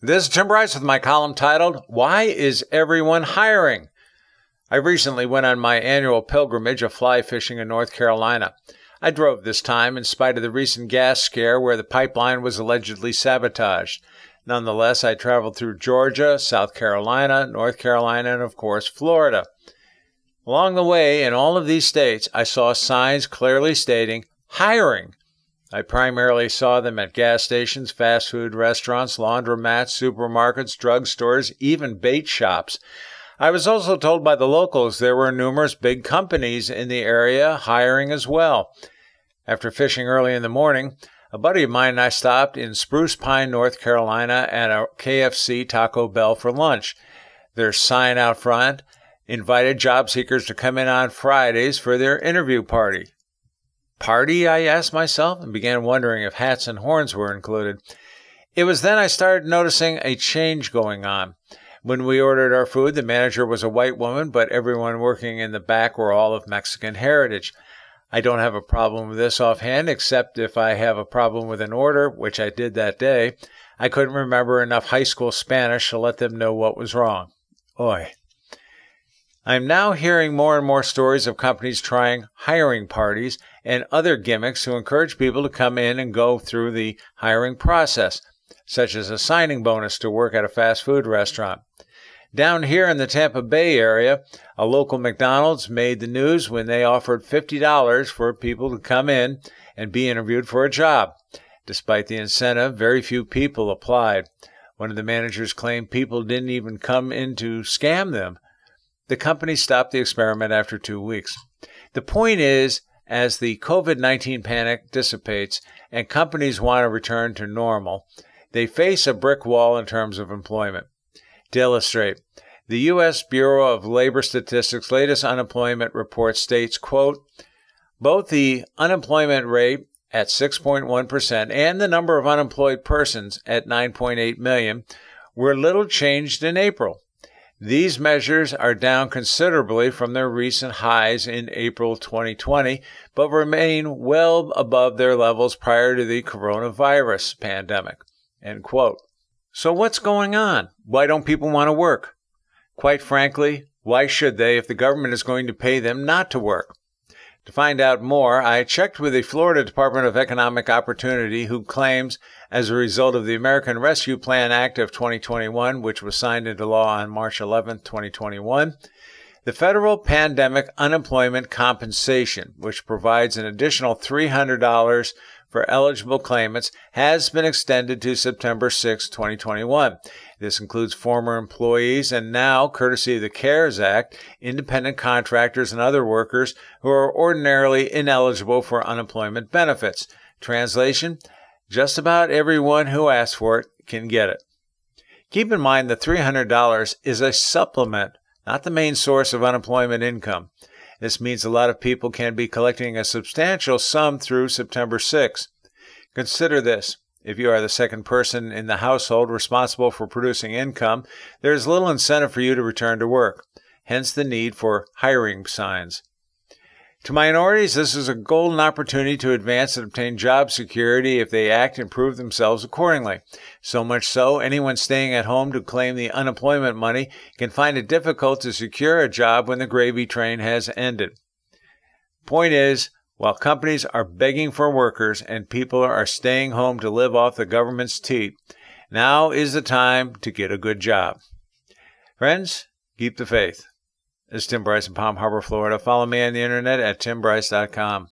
This is Tim Bryce with my column titled, Why is Everyone Hiring? I recently went on my annual pilgrimage of fly fishing in North Carolina. I drove this time in spite of the recent gas scare where the pipeline was allegedly sabotaged. Nonetheless, I traveled through Georgia, South Carolina, North Carolina, and of course, Florida. Along the way, in all of these states, I saw signs clearly stating hiring I primarily saw them at gas stations, fast food restaurants, laundromats, supermarkets, drugstores, even bait shops. I was also told by the locals there were numerous big companies in the area hiring as well. After fishing early in the morning, a buddy of mine and I stopped in Spruce Pine, North Carolina at a KFC Taco Bell for lunch. Their sign out front invited job seekers to come in on Fridays for their interview party. Party? I asked myself and began wondering if hats and horns were included. It was then I started noticing a change going on. When we ordered our food, the manager was a white woman, but everyone working in the back were all of Mexican heritage. I don't have a problem with this offhand, except if I have a problem with an order, which I did that day. I couldn't remember enough high school Spanish to let them know what was wrong. Oi. I'm now hearing more and more stories of companies trying hiring parties and other gimmicks to encourage people to come in and go through the hiring process, such as a signing bonus to work at a fast food restaurant. Down here in the Tampa Bay area, a local McDonald's made the news when they offered $50 for people to come in and be interviewed for a job. Despite the incentive, very few people applied. One of the managers claimed people didn't even come in to scam them. The company stopped the experiment after two weeks. The point is, as the COVID 19 panic dissipates and companies want to return to normal, they face a brick wall in terms of employment. To illustrate, the U.S. Bureau of Labor Statistics' latest unemployment report states, quote, both the unemployment rate at 6.1% and the number of unemployed persons at 9.8 million were little changed in April. These measures are down considerably from their recent highs in April 2020, but remain well above their levels prior to the coronavirus pandemic. End quote. So what's going on? Why don't people want to work? Quite frankly, why should they if the government is going to pay them not to work? To find out more, I checked with the Florida Department of Economic Opportunity, who claims, as a result of the American Rescue Plan Act of 2021, which was signed into law on March 11, 2021, the federal pandemic unemployment compensation, which provides an additional $300 for eligible claimants has been extended to September 6, 2021. This includes former employees and now, courtesy of the CARES Act, independent contractors and other workers who are ordinarily ineligible for unemployment benefits. Translation Just about everyone who asks for it can get it. Keep in mind that $300 is a supplement, not the main source of unemployment income. This means a lot of people can be collecting a substantial sum through September 6. Consider this. If you are the second person in the household responsible for producing income, there is little incentive for you to return to work, hence the need for hiring signs. To minorities, this is a golden opportunity to advance and obtain job security if they act and prove themselves accordingly. So much so, anyone staying at home to claim the unemployment money can find it difficult to secure a job when the gravy train has ended. Point is, while companies are begging for workers and people are staying home to live off the government's teat, now is the time to get a good job. Friends, keep the faith. This is Tim Bryce in Palm Harbor, Florida. Follow me on the internet at timbryce.com.